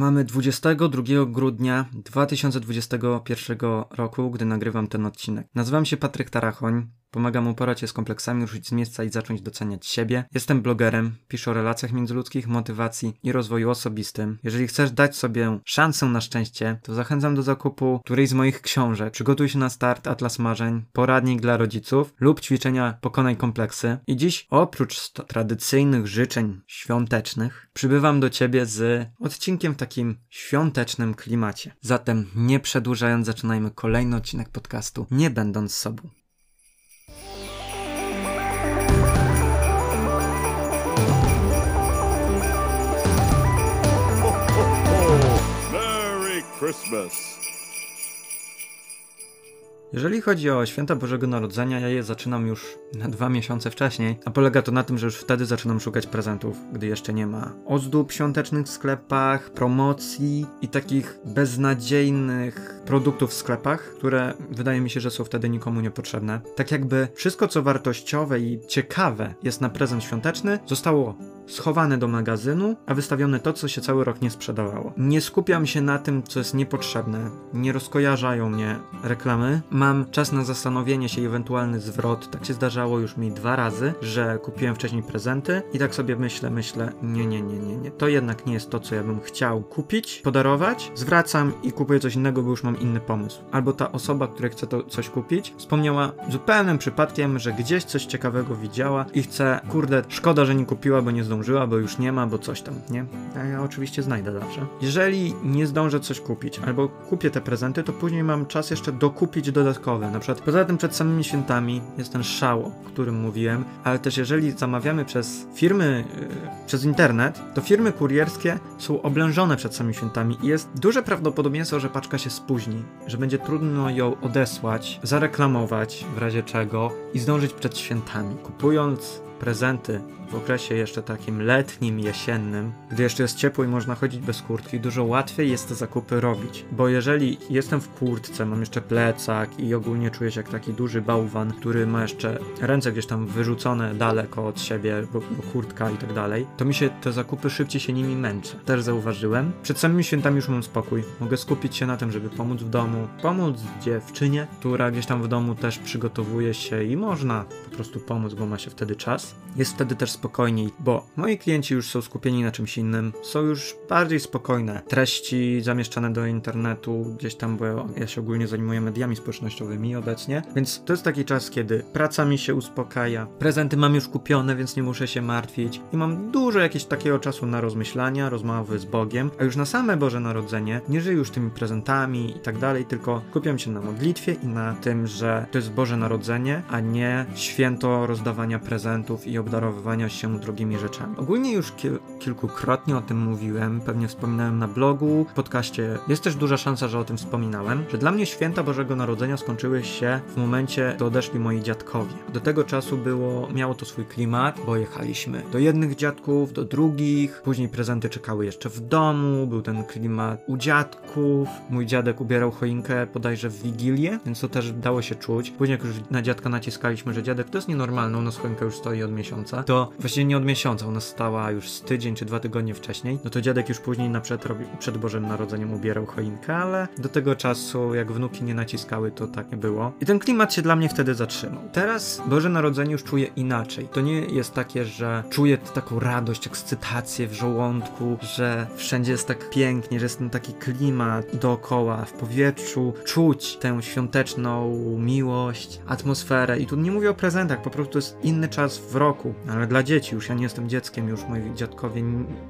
Mamy 22 grudnia 2021 roku, gdy nagrywam ten odcinek. Nazywam się Patryk Tarachoń. Pomagam uporać się z kompleksami, ruszyć z miejsca i zacząć doceniać siebie. Jestem blogerem, piszę o relacjach międzyludzkich, motywacji i rozwoju osobistym. Jeżeli chcesz dać sobie szansę na szczęście, to zachęcam do zakupu którejś z moich książek. Przygotuj się na start Atlas Marzeń, poradnik dla rodziców lub ćwiczenia Pokonaj kompleksy. I dziś oprócz tradycyjnych życzeń świątecznych, przybywam do ciebie z odcinkiem w takim świątecznym klimacie. Zatem nie przedłużając, zaczynajmy kolejny odcinek podcastu, nie będąc sobą. Christmas. Jeżeli chodzi o święta Bożego Narodzenia, ja je zaczynam już na dwa miesiące wcześniej, a polega to na tym, że już wtedy zaczynam szukać prezentów, gdy jeszcze nie ma ozdób świątecznych w sklepach, promocji i takich beznadziejnych produktów w sklepach, które wydaje mi się, że są wtedy nikomu niepotrzebne. Tak jakby wszystko, co wartościowe i ciekawe jest na prezent świąteczny, zostało schowane do magazynu, a wystawione to, co się cały rok nie sprzedawało. Nie skupiam się na tym, co jest niepotrzebne, nie rozkojarzają mnie reklamy. Mam czas na zastanowienie się i ewentualny zwrot. Tak się zdarzało już mi dwa razy, że kupiłem wcześniej prezenty i tak sobie myślę, myślę, nie, nie, nie, nie, nie. To jednak nie jest to, co ja bym chciał kupić, podarować. Zwracam i kupuję coś innego, bo już mam inny pomysł. Albo ta osoba, której chcę to coś kupić, wspomniała zupełnym przypadkiem, że gdzieś coś ciekawego widziała i chce, kurde, szkoda, że nie kupiła, bo nie zdążyła bo już nie ma, bo coś tam, nie? A ja oczywiście znajdę zawsze. Jeżeli nie zdążę coś kupić, albo kupię te prezenty, to później mam czas jeszcze dokupić dodatkowe. Na przykład poza tym przed samymi świętami jest ten szał, o którym mówiłem, ale też jeżeli zamawiamy przez firmy, yy, przez internet, to firmy kurierskie są oblężone przed samymi świętami i jest duże prawdopodobieństwo, że paczka się spóźni, że będzie trudno ją odesłać, zareklamować w razie czego i zdążyć przed świętami. Kupując prezenty w okresie jeszcze takim letnim, jesiennym, gdy jeszcze jest ciepło i można chodzić bez kurtki, dużo łatwiej jest te zakupy robić. Bo jeżeli jestem w kurtce, mam jeszcze plecak i ogólnie czuję się jak taki duży bałwan, który ma jeszcze ręce gdzieś tam wyrzucone daleko od siebie, bo, bo kurtka i tak dalej, to mi się te zakupy szybciej się nimi męczy. Też zauważyłem. Przed samymi świętami już mam spokój. Mogę skupić się na tym, żeby pomóc w domu, pomóc dziewczynie, która gdzieś tam w domu też przygotowuje się i można po prostu pomóc, bo ma się wtedy czas. Jest wtedy też spokojniej, bo moi klienci już są skupieni na czymś innym, są już bardziej spokojne. Treści zamieszczane do internetu, gdzieś tam, bo ja się ogólnie zajmuję mediami społecznościowymi obecnie, więc to jest taki czas, kiedy praca mi się uspokaja, prezenty mam już kupione, więc nie muszę się martwić. I mam dużo jakiegoś takiego czasu na rozmyślania, rozmowy z Bogiem, a już na same Boże Narodzenie nie żyję już tymi prezentami i tak dalej, tylko kupiam się na modlitwie i na tym, że to jest Boże Narodzenie, a nie święto rozdawania prezentów i obdarowywania się drogimi rzeczami. Ogólnie już kil kilkukrotnie o tym mówiłem, pewnie wspominałem na blogu, podcaście. Jest też duża szansa, że o tym wspominałem, że dla mnie święta Bożego Narodzenia skończyły się w momencie, gdy odeszli moi dziadkowie. Do tego czasu było, miało to swój klimat, bo jechaliśmy do jednych dziadków, do drugich, później prezenty czekały jeszcze w domu, był ten klimat u dziadków, mój dziadek ubierał choinkę bodajże w Wigilię, więc to też dało się czuć. Później jak już na dziadka naciskaliśmy, że dziadek to jest nienormalne, u nas choinka już stoi od miesiąca, to właściwie nie od miesiąca, ona stała już z tydzień czy dwa tygodnie wcześniej, no to dziadek już później na przed, przed Bożym Narodzeniem ubierał choinkę, ale do tego czasu, jak wnuki nie naciskały, to tak nie było. I ten klimat się dla mnie wtedy zatrzymał. Teraz Boże Narodzenie już czuję inaczej. To nie jest takie, że czuję taką radość, ekscytację w żołądku, że wszędzie jest tak pięknie, że jest ten taki klimat dookoła, w powietrzu, czuć tę świąteczną miłość, atmosferę. I tu nie mówię o prezentach, po prostu jest inny czas w roku, ale dla dzieci już ja nie jestem dzieckiem, już moi dziadkowie,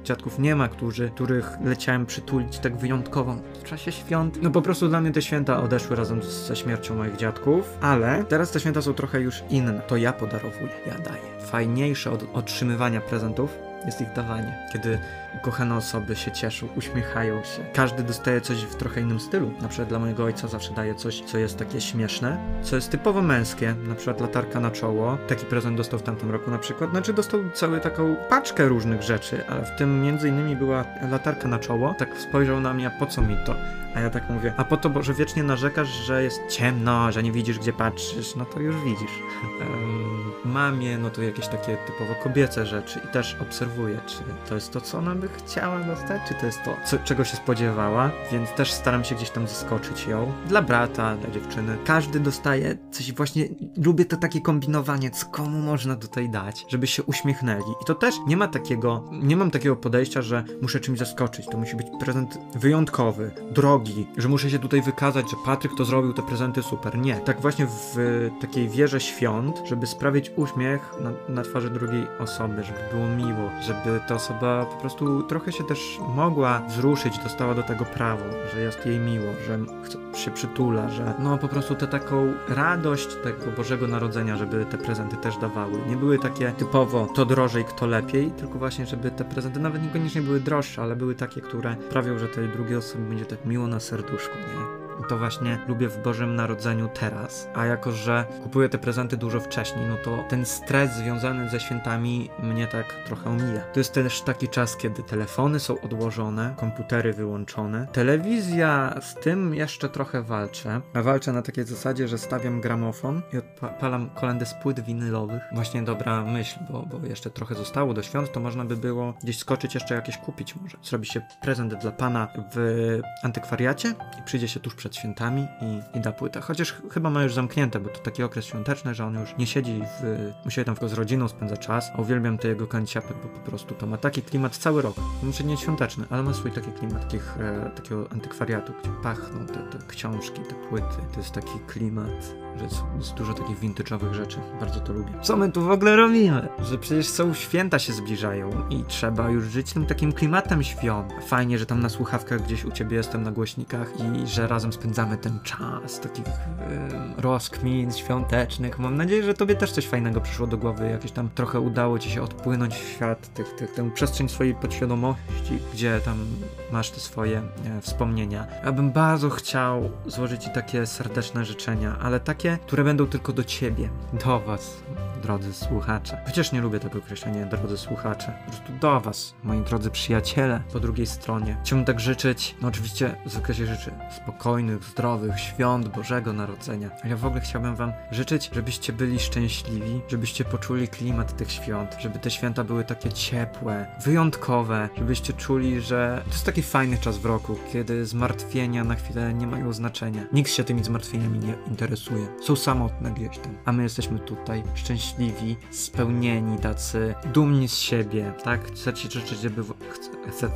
dziadków nie ma, którzy, których leciałem przytulić tak wyjątkowo w czasie świąt. No po prostu dla mnie te święta odeszły razem ze śmiercią moich dziadków, ale teraz te święta są trochę już inne. To ja podarowuję, ja daję. Fajniejsze od otrzymywania prezentów jest ich dawanie. Kiedy ukochane osoby się cieszą, uśmiechają się. Każdy dostaje coś w trochę innym stylu. Na przykład dla mojego ojca zawsze daje coś, co jest takie śmieszne, co jest typowo męskie, na przykład latarka na czoło. Taki prezent dostał w tamtym roku na przykład. Znaczy dostał całą taką paczkę różnych rzeczy, ale w tym między innymi była latarka na czoło. Tak spojrzał na mnie, po co mi to? A ja tak mówię, a po to, bo że wiecznie narzekasz, że jest ciemno, że nie widzisz gdzie patrzysz, no to już widzisz. Um, mamie, no to jakieś takie typowo kobiece rzeczy i też obserwuję czy to jest to, co ona by chciała dostać, czy to jest to, co, czego się spodziewała, więc też staram się gdzieś tam zaskoczyć ją. Dla brata, dla dziewczyny. Każdy dostaje coś właśnie, lubię to takie kombinowanie, co komu można tutaj dać, żeby się uśmiechnęli. I to też nie ma takiego, nie mam takiego podejścia, że muszę czymś zaskoczyć. To musi być prezent wyjątkowy, drogi, że muszę się tutaj wykazać, że Patryk to zrobił te prezenty super. Nie. Tak właśnie w takiej wierze świąt, żeby sprawić uśmiech na, na twarzy drugiej osoby, żeby było miło, żeby ta osoba po prostu trochę się też mogła wzruszyć, dostała do tego prawo, że jest jej miło, że się przytula, że no po prostu tę taką radość tego Bożego Narodzenia, żeby te prezenty też dawały. Nie były takie typowo to drożej, kto lepiej, tylko właśnie, żeby te prezenty nawet niekoniecznie były droższe, ale były takie, które sprawią, że tej drugiej osobie będzie tak miło na serduszku, nie? To właśnie lubię w Bożym Narodzeniu teraz. A jako, że kupuję te prezenty dużo wcześniej, no to ten stres związany ze świętami mnie tak trochę omija. To jest też taki czas, kiedy telefony są odłożone, komputery wyłączone. Telewizja z tym jeszcze trochę walczę. A walczę na takiej zasadzie, że stawiam gramofon i odpalam kolendę z płyt winylowych. Właśnie dobra myśl, bo, bo jeszcze trochę zostało do świąt, to można by było gdzieś skoczyć jeszcze jakieś kupić może. Zrobi się prezent dla pana w antykwariacie i przyjdzie się tuż przed świętami i, i da płytę. Chociaż ch chyba ma już zamknięte, bo to taki okres świąteczny, że on już nie siedzi w... Musi tam z rodziną spędza czas. A uwielbiam te jego kanciapy, bo po prostu to ma taki klimat cały rok. Znaczy nie świąteczny, ale ma swój taki klimat takich, e, takiego antykwariatu, gdzie pachną te, te książki, te płyty. To jest taki klimat że jest dużo takich vintage'owych rzeczy. Bardzo to lubię. Co my tu w ogóle robimy? Że przecież są święta się zbliżają i trzeba już żyć tym takim klimatem świąt. Fajnie, że tam na słuchawkach gdzieś u ciebie jestem na głośnikach i że razem spędzamy ten czas takich yy, rozkmin świątecznych. Mam nadzieję, że tobie też coś fajnego przyszło do głowy, jakieś tam trochę udało ci się odpłynąć w świat, tych, tych, tę przestrzeń swojej podświadomości, gdzie tam masz te swoje e, wspomnienia. Ja bym bardzo chciał złożyć ci takie serdeczne życzenia, ale takie, które będą tylko do ciebie, do was, drodzy słuchacze. Chociaż nie lubię tego określenia, drodzy słuchacze. Po prostu do was, moi drodzy przyjaciele, po drugiej stronie. Chciałbym tak życzyć, no oczywiście zwykle się życzy spokojnych, zdrowych świąt Bożego Narodzenia. Ja w ogóle chciałbym wam życzyć, żebyście byli szczęśliwi, żebyście poczuli klimat tych świąt, żeby te święta były takie ciepłe, wyjątkowe, żebyście czuli, że to jest taki fajny czas w roku, kiedy zmartwienia na chwilę nie mają znaczenia. Nikt się tymi zmartwieniami nie interesuje. Są samotne gdzieś tam, a my jesteśmy tutaj szczęśliwi szczęśliwi, spełnieni, tacy dumni z siebie, tak? Chcę ci życzyć, żeby... Chcę,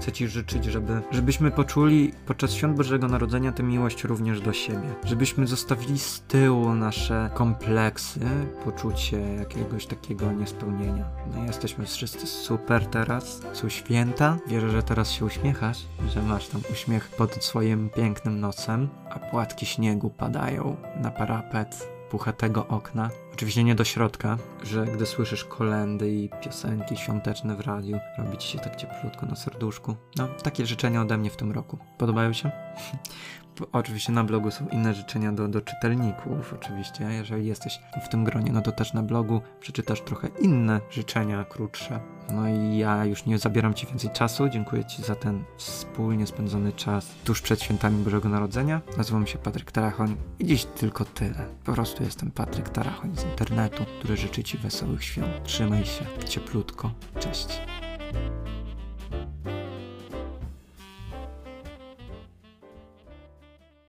chcę ci życzyć, żeby, żebyśmy poczuli podczas Świąt Bożego Narodzenia tę miłość również do siebie. Żebyśmy zostawili z tyłu nasze kompleksy, poczucie jakiegoś takiego niespełnienia. No jesteśmy wszyscy super teraz, są święta. Wierzę, że teraz się uśmiechasz, że masz tam uśmiech pod swoim pięknym nosem, a płatki śniegu padają na parapet puchatego okna. Oczywiście nie do środka, że gdy słyszysz kolendy i piosenki świąteczne w radiu, robi ci się tak cieplutko na serduszku. No, takie życzenia ode mnie w tym roku. Podobają się? Oczywiście na blogu są inne życzenia do, do czytelników, oczywiście. Jeżeli jesteś w tym gronie, no to też na blogu przeczytasz trochę inne życzenia, krótsze. No i ja już nie zabieram Ci więcej czasu. Dziękuję Ci za ten wspólnie spędzony czas tuż przed świętami Bożego Narodzenia. Nazywam się Patryk Tarachoń i dziś tylko tyle. Po prostu jestem Patryk Tarachoń z internetu, który życzy Ci wesołych świąt. Trzymaj się cieplutko. Cześć.